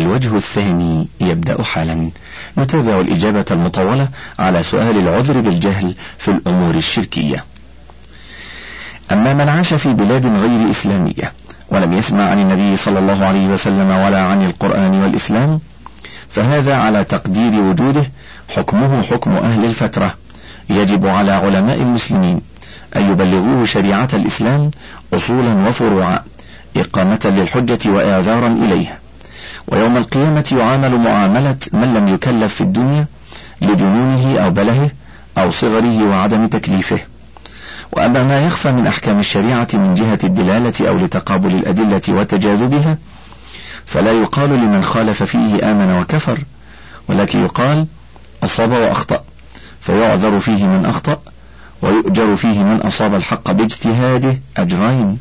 الوجه الثاني يبدأ حالا. نتابع الإجابة المطولة على سؤال العذر بالجهل في الأمور الشركية. أما من عاش في بلاد غير إسلامية ولم يسمع عن النبي صلى الله عليه وسلم ولا عن القرآن والإسلام فهذا على تقدير وجوده حكمه حكم أهل الفترة. يجب على علماء المسلمين أن يبلغوه شريعة الإسلام أصولا وفروعا إقامة للحجة وإعذارا إليه ويوم القيامة يعامل معاملة من لم يكلف في الدنيا لجنونه أو بلهه أو صغره وعدم تكليفه. وأما ما يخفى من أحكام الشريعة من جهة الدلالة أو لتقابل الأدلة وتجاذبها فلا يقال لمن خالف فيه آمن وكفر ولكن يقال أصاب وأخطأ فيعذر فيه من أخطأ ويؤجر فيه من أصاب الحق باجتهاده أجرين.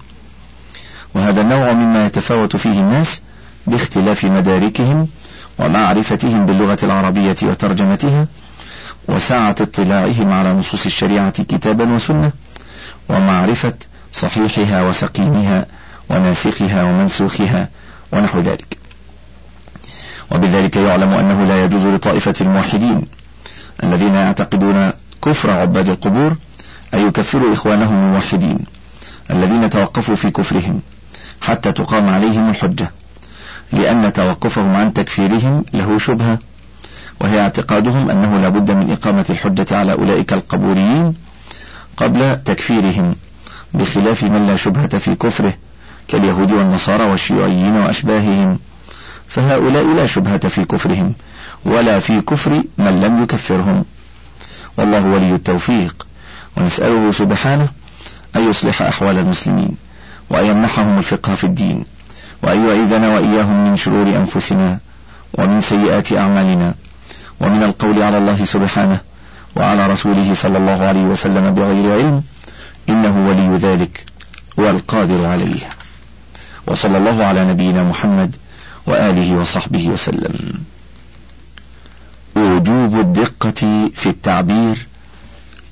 وهذا النوع مما يتفاوت فيه الناس باختلاف مداركهم ومعرفتهم باللغة العربية وترجمتها وسعة اطلاعهم على نصوص الشريعة كتابا وسنة ومعرفة صحيحها وسقيمها وناسخها ومنسوخها ونحو ذلك. وبذلك يعلم أنه لا يجوز لطائفة الموحدين الذين يعتقدون كفر عباد القبور أن يكفروا إخوانهم الموحدين الذين توقفوا في كفرهم حتى تقام عليهم الحجة. لأن توقفهم عن تكفيرهم له شبهة وهي اعتقادهم أنه لا بد من إقامة الحجة على أولئك القبوريين قبل تكفيرهم بخلاف من لا شبهة في كفره كاليهود والنصارى والشيوعيين وأشباههم. فهؤلاء لا شبهة في كفرهم ولا في كفر من لم يكفرهم. والله ولي التوفيق ونسأله سبحانه أن يصلح أحوال المسلمين وأن يمنحهم الفقه في الدين. وأن يعيذنا وإياهم من شرور أنفسنا ومن سيئات أعمالنا ومن القول على الله سبحانه وعلى رسوله صلى الله عليه وسلم بغير علم إنه ولي ذلك والقادر عليه وصلى الله على نبينا محمد وآله وصحبه وسلم. وجوب الدقة في التعبير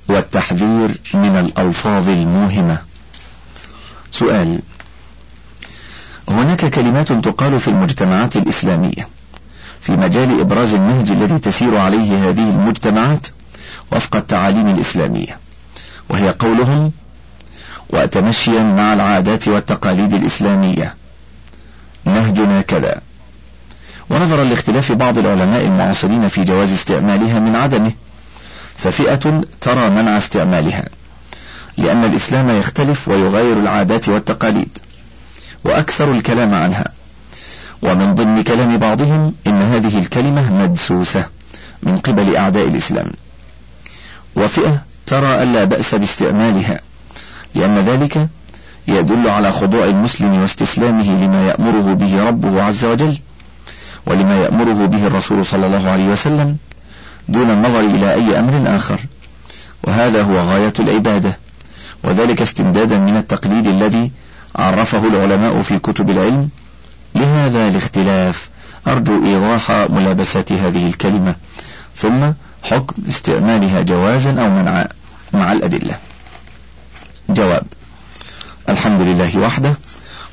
والتحذير من الألفاظ الموهمة. سؤال هناك كلمات تقال في المجتمعات الإسلامية. في مجال إبراز النهج الذي تسير عليه هذه المجتمعات وفق التعاليم الإسلامية. وهي قولهم وتمشيا مع العادات والتقاليد الإسلامية. نهجنا كذا. ونظرا لاختلاف بعض العلماء المعاصرين في جواز استعمالها من عدمه ففئة ترى منع استعمالها لأن الإسلام يختلف ويغير العادات والتقاليد. وأكثر الكلام عنها. ومن ضمن كلام بعضهم إن هذه الكلمة مدسوسة من قبل أعداء الإسلام. وفئة ترى ألا بأس باستعمالها لأن ذلك يدل على خضوع المسلم واستسلامه لما يأمره به ربه عز وجل ولما يأمره به الرسول صلى الله عليه وسلم دون النظر إلى أي أمر آخر. وهذا هو غاية العبادة وذلك استمدادا من التقليد الذي عرفه العلماء في كتب العلم لهذا الاختلاف أرجو إيضاح ملابسات هذه الكلمة ثم حكم استعمالها جوازا أو منعا مع الأدلة. جواب الحمد لله وحده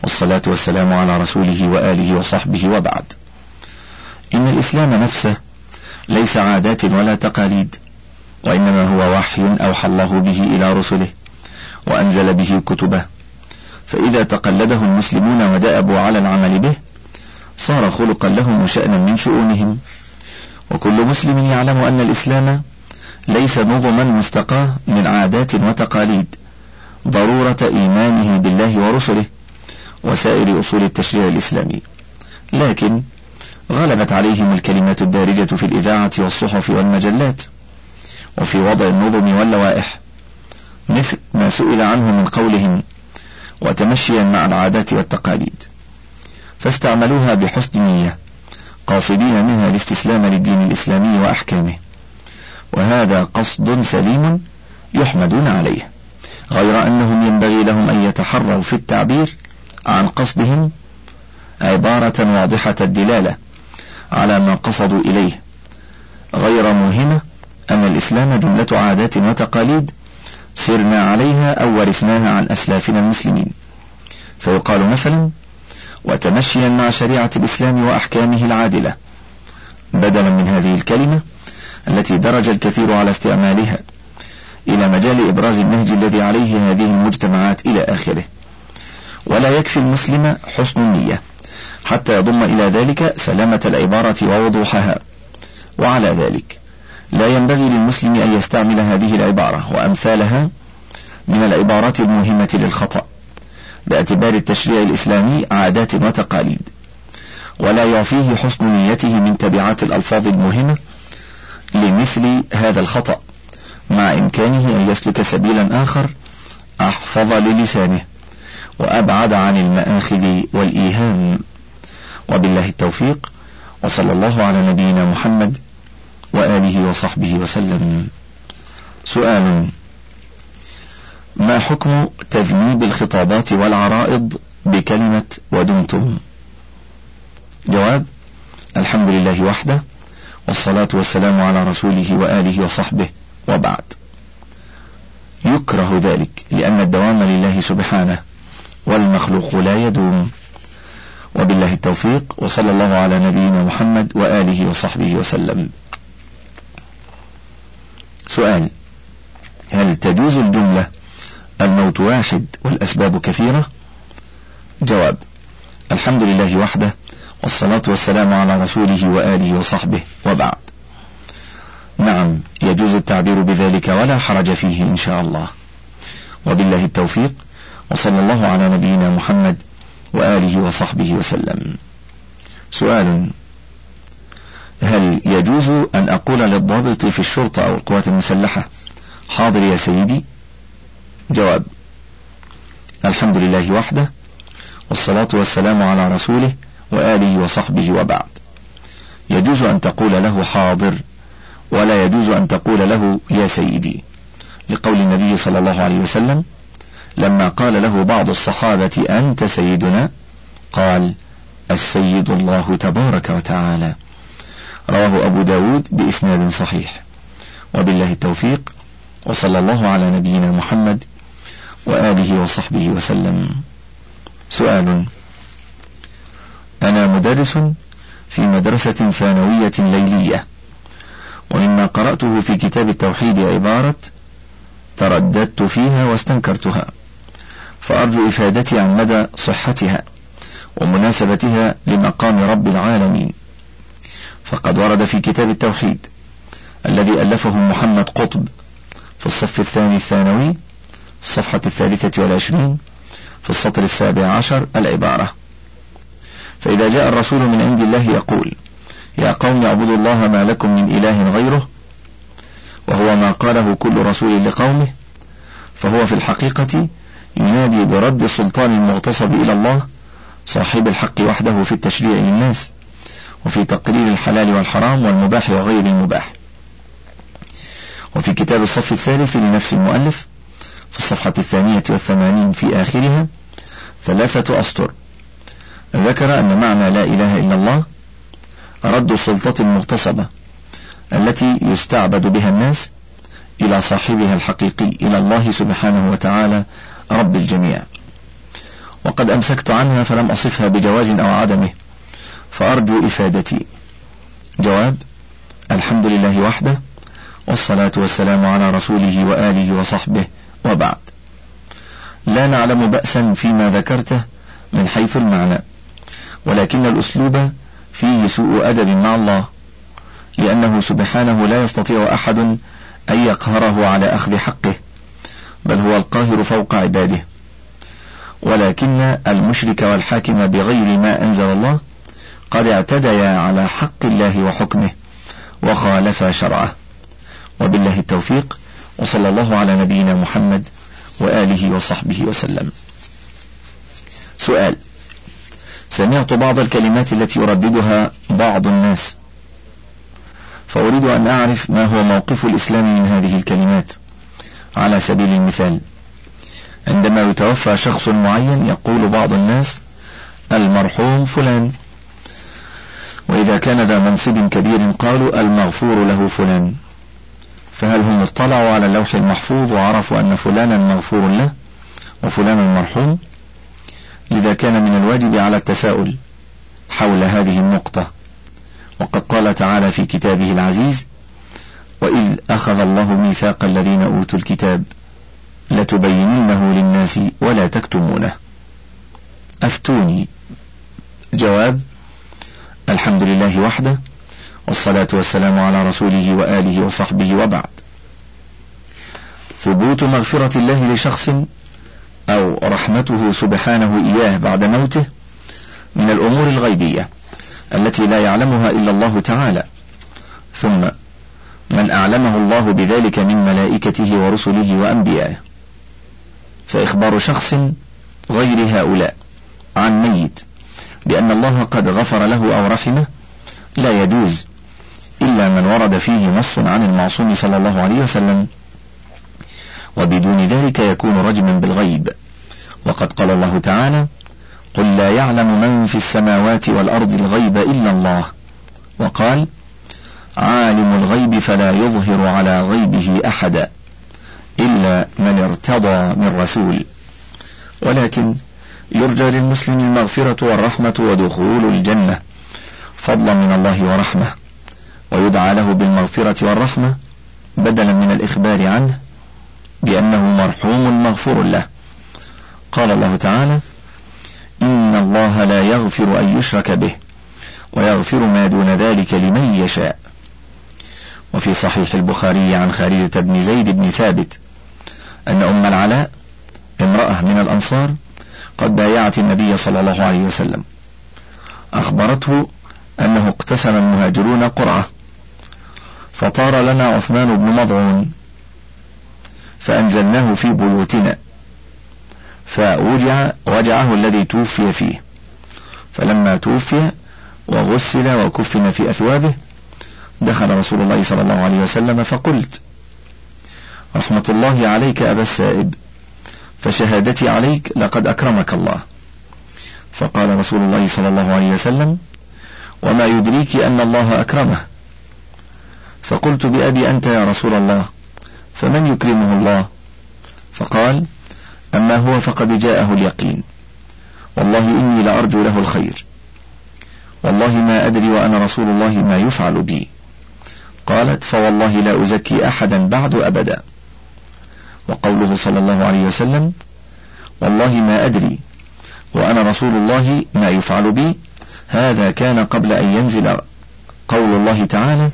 والصلاة والسلام على رسوله وآله وصحبه وبعد. إن الإسلام نفسه ليس عادات ولا تقاليد وإنما هو وحي أوحى الله به إلى رسله وأنزل به كتبه فإذا تقلده المسلمون ودأبوا على العمل به صار خلقا لهم وشأنا من شؤونهم. وكل مسلم يعلم أن الإسلام ليس نظما مستقاه من عادات وتقاليد ضرورة إيمانه بالله ورسله وسائر أصول التشريع الإسلامي. لكن غلبت عليهم الكلمات الدارجة في الإذاعة والصحف والمجلات وفي وضع النظم واللوائح مثل ما سئل عنه من قولهم وتمشيا مع العادات والتقاليد. فاستعملوها بحسن نية قاصدين منها الاستسلام للدين الإسلامي وأحكامه. وهذا قصد سليم يحمدون عليه غير أنهم ينبغي لهم أن يتحروا في التعبير عن قصدهم عبارة واضحة الدلالة على ما قصدوا إليه غير مهمة أن الإسلام جملة عادات وتقاليد سرنا عليها أو ورثناها عن أسلافنا المسلمين. فيقال مثلا وتمشيا مع شريعة الإسلام وأحكامه العادلة. بدلا من هذه الكلمة التي درج الكثير على استعمالها إلى مجال إبراز النهج الذي عليه هذه المجتمعات إلى آخره. ولا يكفي المسلم حسن النية. حتى يضم إلى ذلك سلامة العبارة ووضوحها. وعلى ذلك لا ينبغي للمسلم أن يستعمل هذه العبارة وأمثالها من العبارات المهمة للخطأ باعتبار التشريع الإسلامي عادات وتقاليد ولا يعفيه حسن نيته من تبعات الألفاظ المهمة لمثل هذا الخطأ مع إمكانه أن يسلك سبيلا آخر أحفظ للسانه وأبعد عن المآخذ والإيهام. وبالله التوفيق وصلى الله على نبينا محمد وآله وصحبه وسلم. سؤال ما حكم تذنيب الخطابات والعرائض بكلمة ودمتم جواب الحمد لله وحده والصلاة والسلام على رسوله وآله وصحبه وبعد. يكره ذلك لأن الدوام لله سبحانه والمخلوق لا يدوم. وبالله التوفيق وصلى الله على نبينا محمد وآله وصحبه وسلم. سؤال. هل تجوز الجملة الموت واحد والأسباب كثيرة؟ جواب الحمد لله وحده والصلاة والسلام على رسوله وآله وصحبه وبعد. نعم يجوز التعبير بذلك ولا حرج فيه إن شاء الله. وبالله التوفيق وصلى الله على نبينا محمد وآله وصحبه وسلم. سؤال هل يجوز أن أقول للضابط في الشرطة أو القوات المسلحة حاضر يا سيدي جواب الحمد لله وحده والصلاة والسلام على رسوله وآله وصحبه وبعد. يجوز أن تقول له حاضر ولا يجوز أن تقول له يا سيدي لقول النبي صلى الله عليه وسلم لما قال له بعض الصحابة أنت سيدنا؟ قال السيد الله تبارك وتعالى. رواه أبو داود بإسناد صحيح. وبالله التوفيق وصلى الله على نبينا محمد وآله وصحبه وسلم. سؤال أنا مدرس في مدرسة ثانوية ليلية ومما قرأته في كتاب التوحيد عبارة ترددت فيها واستنكرتها فأرجو إفادتي عن مدى صحتها ومناسبتها لمقام رب العالمين. فقد ورد في كتاب التوحيد الذي ألفه محمد قطب في الصف الثاني الثانوي الصفحة الثالثة والعشرين في السطر السابع عشر العبارة. فإذا جاء الرسول من عند الله يقول يا قوم اعبدوا الله ما لكم من إله غيره وهو ما قاله كل رسول لقومه فهو في الحقيقة ينادي برد السلطان المغتصب إلى الله صاحب الحق وحده في التشريع للناس. وفي تقرير الحلال والحرام والمباح وغير المباح. وفي كتاب الصف الثالث لنفس المؤلف في الصفحة الثانية والثمانين في آخرها ثلاثة أسطر. ذكر أن معنى لا إله إلا الله رد السلطة المغتصبة التي يستعبد بها الناس إلى صاحبها الحقيقي إلى الله سبحانه وتعالى رب الجميع. وقد أمسكت عنها فلم أصفها بجواز أو عدمه. فأرجو إفادتي. جواب الحمد لله وحده والصلاة والسلام على رسوله وآله وصحبه وبعد. لا نعلم بأسا فيما ذكرته من حيث المعنى ولكن الأسلوب فيه سوء أدب مع الله لأنه سبحانه لا يستطيع أحد أن يقهره على أخذ حقه بل هو القاهر فوق عباده. ولكن المشرك والحاكم بغير ما أنزل الله قد اعتديا على حق الله وحكمه وخالفا شرعه. وبالله التوفيق وصلى الله على نبينا محمد وآله وصحبه وسلم. سؤال سمعت بعض الكلمات التي يرددها بعض الناس. فأريد أن أعرف ما هو موقف الإسلام من هذه الكلمات. على سبيل المثال عندما يتوفى شخص معين يقول بعض الناس المرحوم فلان. وإذا كان ذا منصب كبير قالوا المغفور له فلان. فهل هم اطلعوا على اللوح المحفوظ وعرفوا أن فلانا مغفور له وفلانا مرحوم؟ لذا كان من الواجب على التساؤل حول هذه النقطة. وقد قال تعالى في كتابه العزيز وإذ أخذ الله ميثاق الذين أوتوا الكتاب لتبيننه للناس ولا تكتمونه. أفتوني. جواب الحمد لله وحده والصلاة والسلام على رسوله وآله وصحبه وبعد. ثبوت مغفرة الله لشخص أو رحمته سبحانه إياه بعد موته من الأمور الغيبية التي لا يعلمها إلا الله تعالى. ثم من أعلمه الله بذلك من ملائكته ورسله وأنبيائه. فإخبار شخص غير هؤلاء عن ميت بأن الله قد غفر له أو رحمه لا يجوز إلا من ورد فيه نص عن المعصوم صلى الله عليه وسلم. وبدون ذلك يكون رجما بالغيب. وقد قال الله تعالى قل لا يعلم من في السماوات والأرض الغيب إلا الله وقال عالم الغيب فلا يظهر على غيبه أحدا إلا من ارتضى من رسول ولكن يرجى للمسلم المغفرة والرحمة ودخول الجنة. فضلا من الله ورحمة. ويدعى له بالمغفرة والرحمة بدلا من الإخبار عنه بأنه مرحوم مغفور له. قال الله تعالى إن الله لا يغفر أن يشرك به ويغفر ما دون ذلك لمن يشاء. وفي صحيح البخاري عن خارجة بن زيد بن ثابت أن أم العلاء امرأة من الأنصار قد بايعت النبي صلى الله عليه وسلم. أخبرته أنه اقتسم المهاجرون قرعة. فطار لنا عثمان بن مضعون. فأنزلناه في بيوتنا. فوجع وجعه الذي توفي فيه. فلما توفي وغسل وكفن في أثوابه دخل رسول الله صلى الله عليه وسلم فقلت رحمة الله عليك أبا السائب فشهادتي عليك لقد أكرمك الله. فقال رسول الله صلى الله عليه وسلم وما يدريك أن الله أكرمه. فقلت بأبي أنت يا رسول الله فمن يكرمه الله؟ فقال أما هو فقد جاءه اليقين والله إني لأرجو له الخير والله ما أدري وأنا رسول الله ما يفعل بي. قالت فوالله لا أزكي أحدا بعد أبدا. وقوله صلى الله عليه وسلم والله ما أدري وأنا رسول الله ما يفعل بي هذا كان قبل أن ينزل قول الله تعالى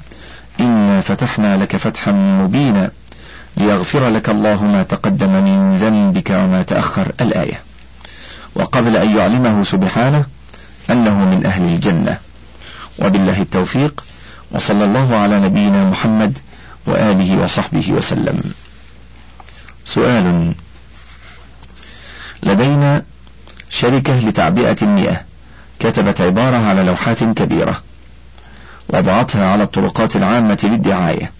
إنا فتحنا لك فتحا مبينا ليغفر لك الله ما تقدم من ذنبك وما تأخر الآية. وقبل أن يعلمه سبحانه أنه من أهل الجنة. وبالله التوفيق وصلى الله على نبينا محمد وآله وصحبه وسلم. سؤال. لدينا شركة لتعبئة المياه كتبت عبارة على لوحات كبيرة وضعتها على الطرقات العامة للدعاية.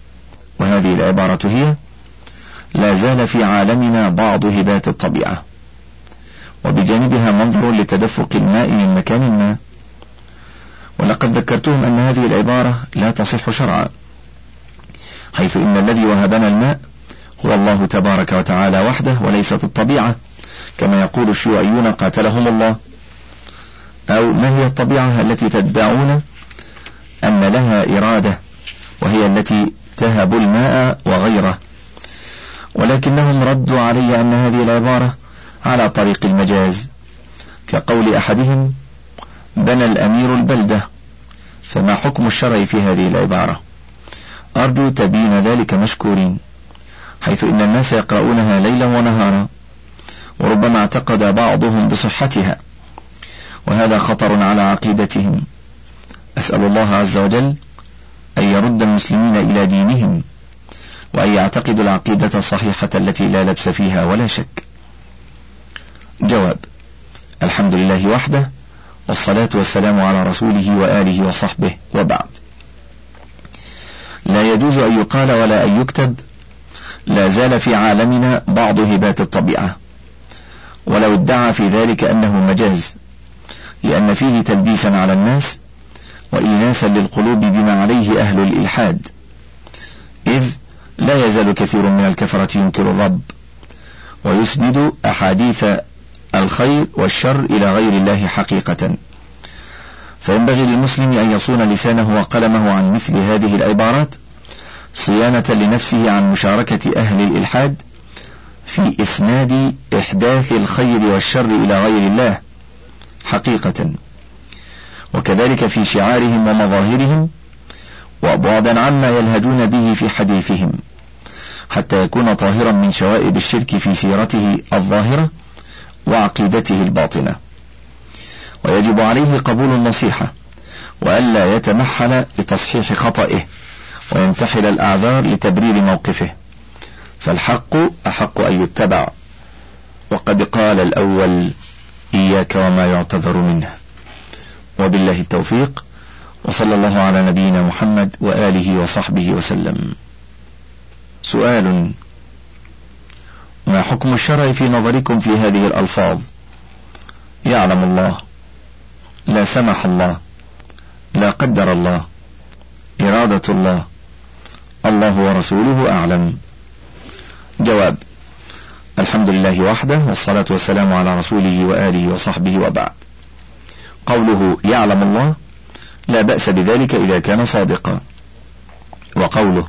وهذه العبارة هي لا زال في عالمنا بعض هبات الطبيعة. وبجانبها منظر لتدفق الماء من مكان ما. ولقد ذكرتهم أن هذه العبارة لا تصح شرعا حيث إن الذي وهبنا الماء هو الله تبارك وتعالى وحده وليست الطبيعة كما يقول الشيوعيون قاتلهم الله. أو ما هي الطبيعة التي تدعون أن لها إرادة وهي التي تهب الماء وغيره. ولكنهم ردوا علي أن هذه العبارة على طريق المجاز. كقول أحدهم بنى الأمير البلدة. فما حكم الشرع في هذه العبارة؟ أرجو تبين ذلك مشكورين. حيث إن الناس يقرؤونها ليلا ونهارا وربما اعتقد بعضهم بصحتها. وهذا خطر على عقيدتهم. أسأل الله عز وجل أن يرد المسلمين إلى دينهم وأن يعتقدوا العقيدة الصحيحة التي لا لبس فيها ولا شك. جواب الحمد لله وحده والصلاة والسلام على رسوله وآله وصحبه وبعد. لا يجوز أن يقال ولا أن يكتب لا زال في عالمنا بعض هبات الطبيعة. ولو ادعى في ذلك أنه مجاز لأن فيه تلبيسا على الناس وإيناسا للقلوب بما عليه أهل الإلحاد. إذ لا يزال كثير من الكفرة ينكر الرب ويسند أحاديث الخير والشر إلى غير الله حقيقة. فينبغي للمسلم أن يصون لسانه وقلمه عن مثل هذه العبارات صيانة لنفسه عن مشاركة أهل الإلحاد في إسناد إحداث الخير والشر إلى غير الله حقيقة. وكذلك في شعارهم ومظاهرهم وبعدا عما يلهجون به في حديثهم حتى يكون طاهرا من شوائب الشرك في سيرته الظاهرة وعقيدته الباطنة. ويجب عليه قبول النصيحة وألا يتمحل لتصحيح خطئه. وينتحل الأعذار لتبرير موقفه. فالحق أحق أن يتبع. وقد قال الأول إياك وما يعتذر منه. وبالله التوفيق وصلى الله على نبينا محمد وآله وصحبه وسلم. سؤال ما حكم الشرع في نظركم في هذه الألفاظ؟ يعلم الله. لا سمح الله. لا قدر الله. إرادة الله. الله ورسوله أعلم. جواب الحمد لله وحده والصلاة والسلام على رسوله وآله وصحبه وبعد. قوله يعلم الله لا بأس بذلك إذا كان صادقا. وقوله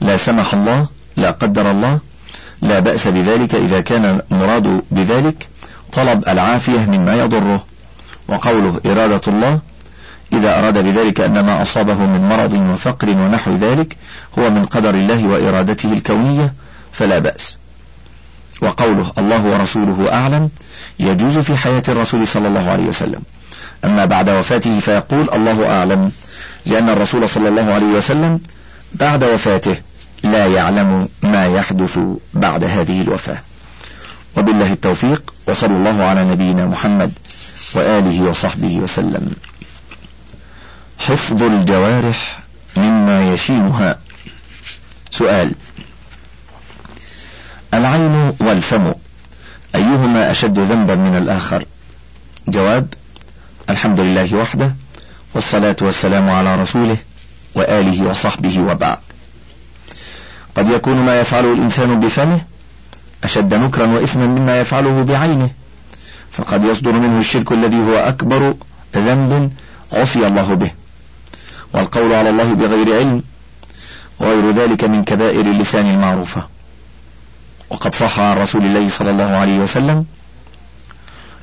لا سمح الله لا قدر الله لا بأس بذلك إذا كان المراد بذلك طلب العافية مما يضره. وقوله إرادة الله إذا أراد بذلك أن ما أصابه من مرض وفقر ونحو ذلك هو من قدر الله وإرادته الكونية فلا بأس. وقوله الله ورسوله أعلم يجوز في حياة الرسول صلى الله عليه وسلم. أما بعد وفاته فيقول الله أعلم لأن الرسول صلى الله عليه وسلم بعد وفاته لا يعلم ما يحدث بعد هذه الوفاة. وبالله التوفيق وصلى الله على نبينا محمد وآله وصحبه وسلم. حفظ الجوارح مما يشينها. سؤال. العين والفم أيهما أشد ذنبا من الآخر؟ جواب الحمد لله وحده والصلاة والسلام على رسوله وآله وصحبه وبعد. قد يكون ما يفعله الإنسان بفمه أشد نكرا وإثما مما يفعله بعينه فقد يصدر منه الشرك الذي هو أكبر ذنب عصي الله به. والقول على الله بغير علم وغير ذلك من كبائر اللسان المعروفة. وقد صح عن رسول الله صلى الله عليه وسلم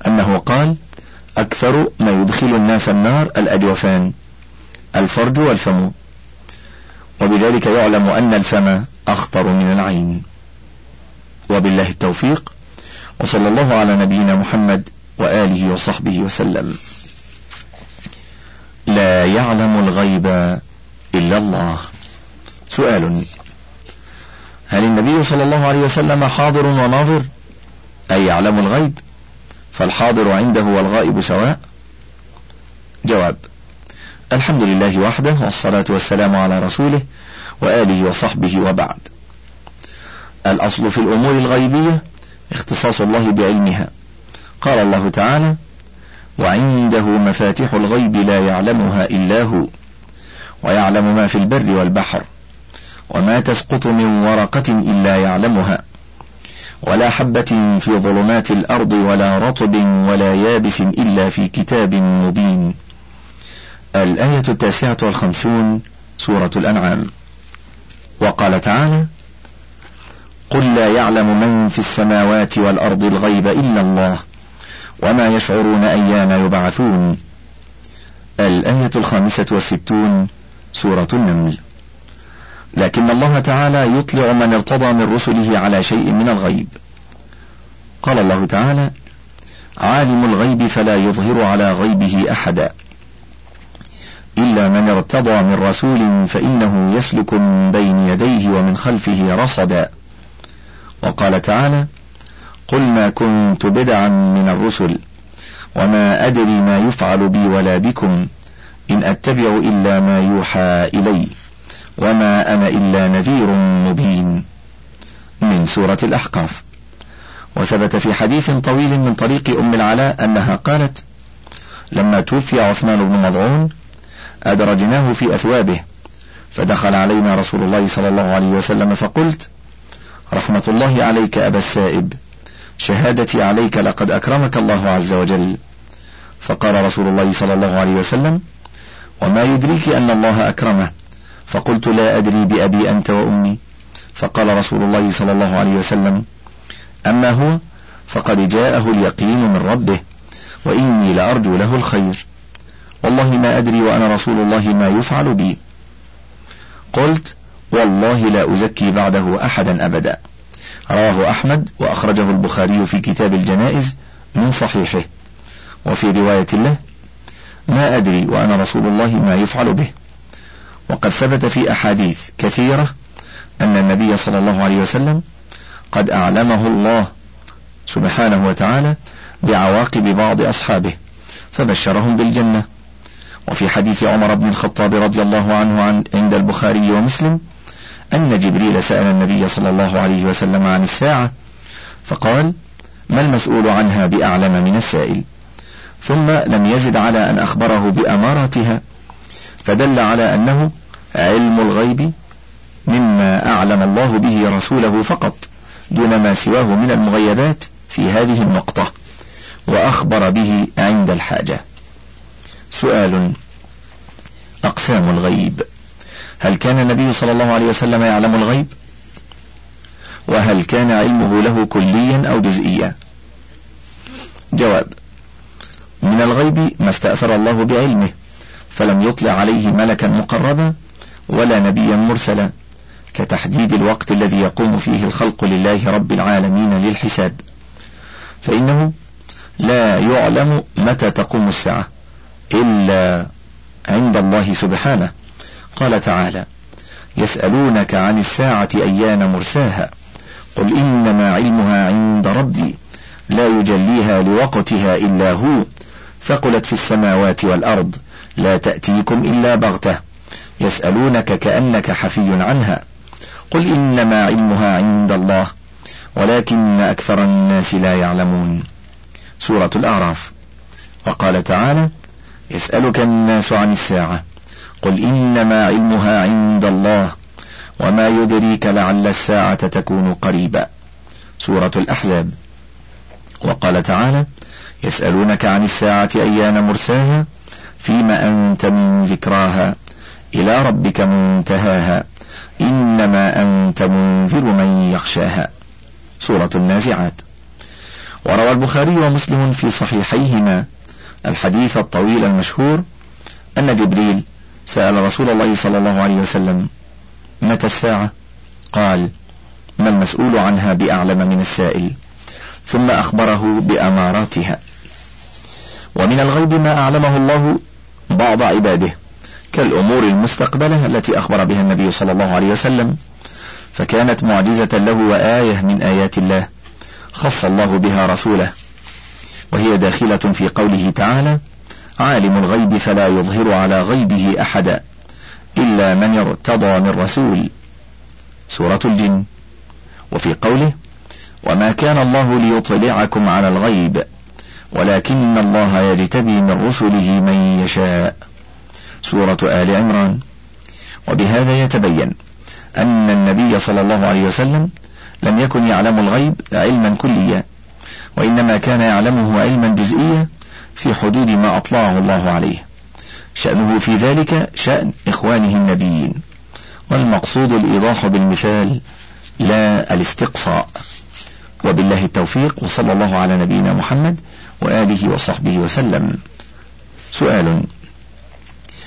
أنه قال أكثر ما يدخل الناس النار الأجوفان الفرج والفم وبذلك يعلم أن الفم أخطر من العين. وبالله التوفيق وصلى الله على نبينا محمد وآله وصحبه وسلم. لا يعلم الغيب إلا الله. سؤال. هل النبي صلى الله عليه وسلم حاضر وناظر؟ أي يعلم الغيب؟ فالحاضر عنده والغائب سواء؟ جواب. الحمد لله وحده والصلاة والسلام على رسوله وآله وصحبه وبعد. الأصل في الأمور الغيبية اختصاص الله بعلمها. قال الله تعالى وعنده مفاتح الغيب لا يعلمها إلا هو ويعلم ما في البر والبحر وما تسقط من ورقة إلا يعلمها ولا حبة في ظلمات الأرض ولا رطب ولا يابس إلا في كتاب مبين. الآية التاسعة والخمسون سورة الأنعام. وقال تعالى قل لا يعلم من في السماوات والأرض الغيب إلا الله وما يشعرون أيان يبعثون. الآية الخامسة والستون سورة النمل. لكن الله تعالى يطلع من ارتضى من رسله على شيء من الغيب. قال الله تعالى عالم الغيب فلا يظهر على غيبه أحدا. إلا من ارتضى من رسول فإنه يسلك من بين يديه ومن خلفه رصدا. وقال تعالى قل ما كنت بدعا من الرسل وما أدري ما يفعل بي ولا بكم إن أتبع إلا ما يوحى إلي وما أنا إلا نذير مبين. من سورة الأحقاف. وثبت في حديث طويل من طريق أم العلاء أنها قالت لما توفي عثمان بن مضعون أدرجناه في أثوابه فدخل علينا رسول الله صلى الله عليه وسلم فقلت رحمة الله عليك أبا السائب. شهادتي عليك لقد أكرمك الله عز وجل. فقال رسول الله صلى الله عليه وسلم وما يدريك أن الله أكرمه؟ فقلت لا أدري بأبي أنت وأمي. فقال رسول الله صلى الله عليه وسلم أما هو فقد جاءه اليقين من ربه وإني لأرجو له الخير. والله ما أدري وأنا رسول الله ما يفعل بي. قلت والله لا أزكي بعده أحدا أبدا. رواه أحمد وأخرجه البخاري في كتاب الجنائز من صحيحه. وفي رواية له ما أدري وأنا رسول الله ما يفعل به. وقد ثبت في أحاديث كثيرة أن النبي صلى الله عليه وسلم قد أعلمه الله سبحانه وتعالى بعواقب بعض أصحابه فبشرهم بالجنة. وفي حديث عمر بن الخطاب رضي الله عنه عن عند البخاري ومسلم أن جبريل سأل النبي صلى الله عليه وسلم عن الساعة فقال ما المسؤول عنها بأعلم من السائل؟ ثم لم يزد على أن أخبره بأماراتها فدل على أنه علم الغيب مما أعلم الله به رسوله فقط دون ما سواه من المغيبات في هذه النقطة وأخبر به عند الحاجة. سؤال أقسام الغيب. هل كان النبي صلى الله عليه وسلم يعلم الغيب؟ وهل كان علمه له كليا أو جزئيا؟ جواب من الغيب ما استأثر الله بعلمه فلم يطلع عليه ملكا مقربا ولا نبيا مرسلا كتحديد الوقت الذي يقوم فيه الخلق لله رب العالمين للحساب. فإنه لا يعلم متى تقوم الساعة إلا عند الله سبحانه. قال تعالى يسألونك عن الساعة أيان مرساها قل إنما علمها عند ربي لا يجليها لوقتها إلا هو ثقلت في السماوات والأرض لا تأتيكم إلا بغتة يسألونك كأنك حفي عنها قل إنما علمها عند الله ولكن أكثر الناس لا يعلمون. سورة الأعراف. وقال تعالى يسألك الناس عن الساعة قل إنما علمها عند الله وما يدريك لعل الساعة تكون قريبا. سورة الأحزاب. وقال تعالى يسألونك عن الساعة أيان مرساها؟ فيما أنت من ذكراها؟ إلى ربك منتهاها. إنما أنت منذر من يخشاها. سورة النازعات. وروى البخاري ومسلم في صحيحيهما الحديث الطويل المشهور أن جبريل سأل رسول الله صلى الله عليه وسلم متى الساعة؟ قال ما المسؤول عنها بأعلم من السائل ثم أخبره بأماراتها. ومن الغيب ما أعلمه الله بعض عباده كالأمور المستقبلة التي أخبر بها النبي صلى الله عليه وسلم فكانت معجزة له وآية من آيات الله خص الله بها رسوله وهي داخلة في قوله تعالى عالم الغيب فلا يظهر على غيبه أحدا إلا من ارتضى من رسول. سورة الجن. وفي قوله وما كان الله ليطلعكم على الغيب ولكن الله يجتبي من رسله من يشاء. سورة آل عمران. وبهذا يتبين أن النبي صلى الله عليه وسلم لم يكن يعلم الغيب علما كليا وإنما كان يعلمه علما جزئيا في حدود ما أطلعه الله عليه. شأنه في ذلك شأن إخوانه النبيين والمقصود الإيضاح بالمثال لا الاستقصاء. وبالله التوفيق وصلى الله على نبينا محمد وآله وصحبه وسلم. سؤال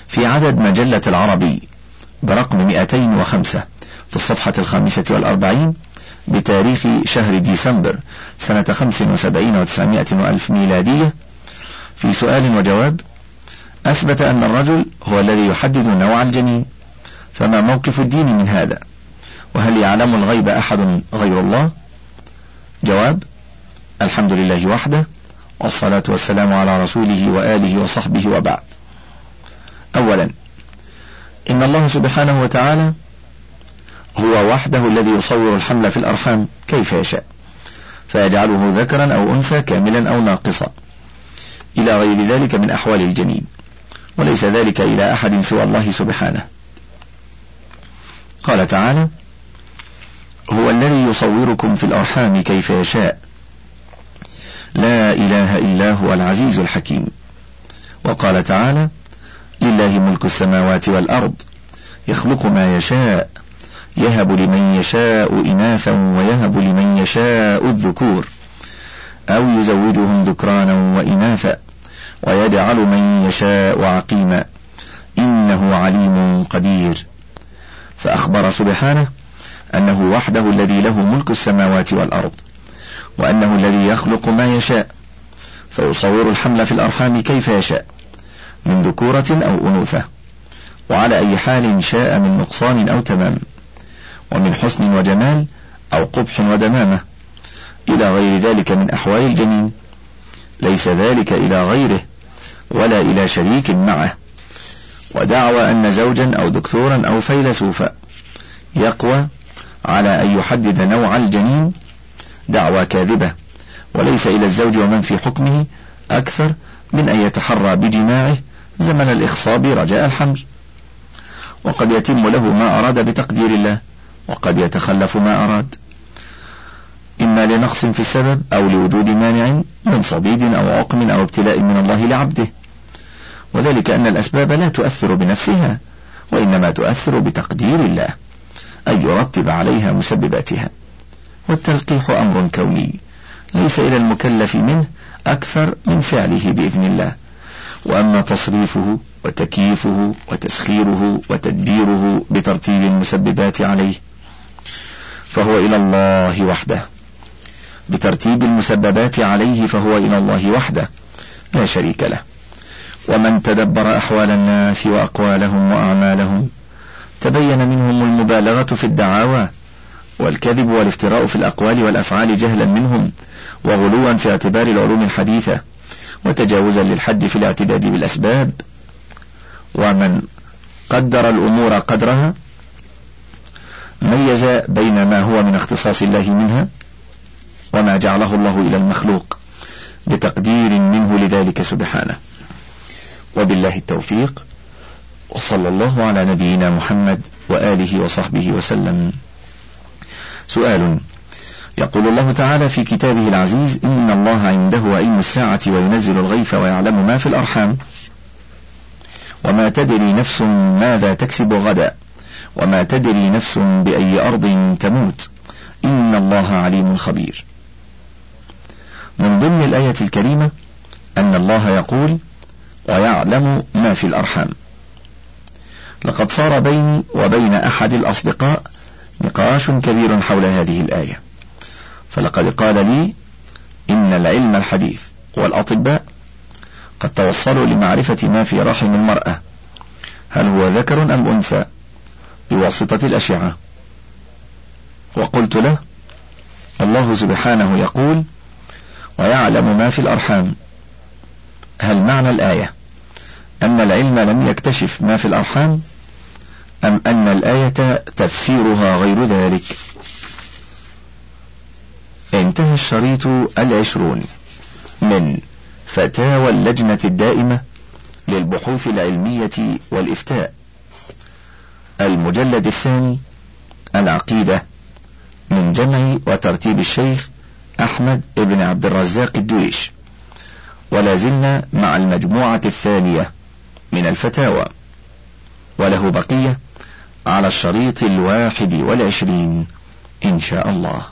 في عدد مجلة العربي برقم 205 في الصفحة الخامسة والأربعين بتاريخ شهر ديسمبر سنة 75 وتسعمائة وألف ميلادية في سؤال وجواب أثبت أن الرجل هو الذي يحدد نوع الجنين فما موقف الدين من هذا؟ وهل يعلم الغيب أحد غير الله؟ جواب الحمد لله وحده والصلاة والسلام على رسوله وآله وصحبه وبعد. أولا إن الله سبحانه وتعالى هو وحده الذي يصور الحمل في الأرحام كيف يشاء فيجعله ذكرا أو أنثى كاملا أو ناقصا. إلى غير ذلك من أحوال الجنين. وليس ذلك إلى أحد سوى الله سبحانه. قال تعالى هو الذي يصوركم في الأرحام كيف يشاء. لا إله إلا هو العزيز الحكيم. وقال تعالى لله ملك السماوات والأرض يخلق ما يشاء يهب لمن يشاء إناثا ويهب لمن يشاء الذكور. أو يزوجهم ذكرانا وإناثا ويجعل من يشاء عقيما إنه عليم قدير. فأخبر سبحانه أنه وحده الذي له ملك السماوات والأرض وأنه الذي يخلق ما يشاء فيصور الحمل في الأرحام كيف يشاء من ذكورة أو أنوثة وعلى أي حال شاء من نقصان أو تمام ومن حسن وجمال أو قبح ودمامة. إلى غير ذلك من أحوال الجنين. ليس ذلك إلى غيره ولا إلى شريك معه. ودعوى أن زوجا أو دكتورا أو فيلسوفا يقوى على أن يحدد نوع الجنين. دعوى كاذبة. وليس إلى الزوج ومن في حكمه أكثر من أن يتحرى بجماعه زمن الإخصاب رجاء الحمل. وقد يتم له ما أراد بتقدير الله وقد يتخلف ما أراد. إما لنقص في السبب أو لوجود مانع من صديد أو عقم أو ابتلاء من الله لعبده. وذلك أن الأسباب لا تؤثر بنفسها وإنما تؤثر بتقدير الله أن يرتب عليها مسبباتها. والتلقيح أمر كوني ليس إلى المكلف منه أكثر من فعله بإذن الله. وأما تصريفه وتكييفه وتسخيره وتدبيره بترتيب المسببات عليه فهو إلى الله وحده. بترتيب المسببات عليه فهو إلى الله وحده لا شريك له. ومن تدبر أحوال الناس وأقوالهم وأعمالهم تبين منهم المبالغة في الدعاوى والكذب والافتراء في الأقوال والأفعال جهلا منهم وغلوا في اعتبار العلوم الحديثة وتجاوزا للحد في الاعتداد بالأسباب. ومن قدر الأمور قدرها ميز بين ما هو من اختصاص الله منها وما جعله الله إلى المخلوق بتقدير منه لذلك سبحانه. وبالله التوفيق وصلى الله على نبينا محمد وآله وصحبه وسلم. سؤال يقول الله تعالى في كتابه العزيز إن الله عنده علم الساعة وينزل الغيث ويعلم ما في الأرحام. وما تدري نفس ماذا تكسب غدا وما تدري نفس بأي أرض تموت. إن الله عليم خبير. من ضمن الآية الكريمة أن الله يقول ويعلم ما في الأرحام. لقد صار بيني وبين أحد الأصدقاء نقاش كبير حول هذه الآية. فلقد قال لي إن العلم الحديث والأطباء قد توصلوا لمعرفة ما في رحم المرأة. هل هو ذكر أم أنثى؟ بواسطة الأشعة. وقلت له الله سبحانه يقول ويعلم ما في الأرحام. هل معنى الآية أن العلم لم يكتشف ما في الأرحام؟ أم أن الآية تفسيرها غير ذلك؟ انتهى الشريط العشرون من فتاوى اللجنة الدائمة للبحوث العلمية والإفتاء. المجلد الثاني العقيدة من جمع وترتيب الشيخ أحمد بن عبد الرزاق الدويش. ولا زلنا مع المجموعة الثانية من الفتاوى. وله بقية على الشريط الواحد والعشرين إن شاء الله.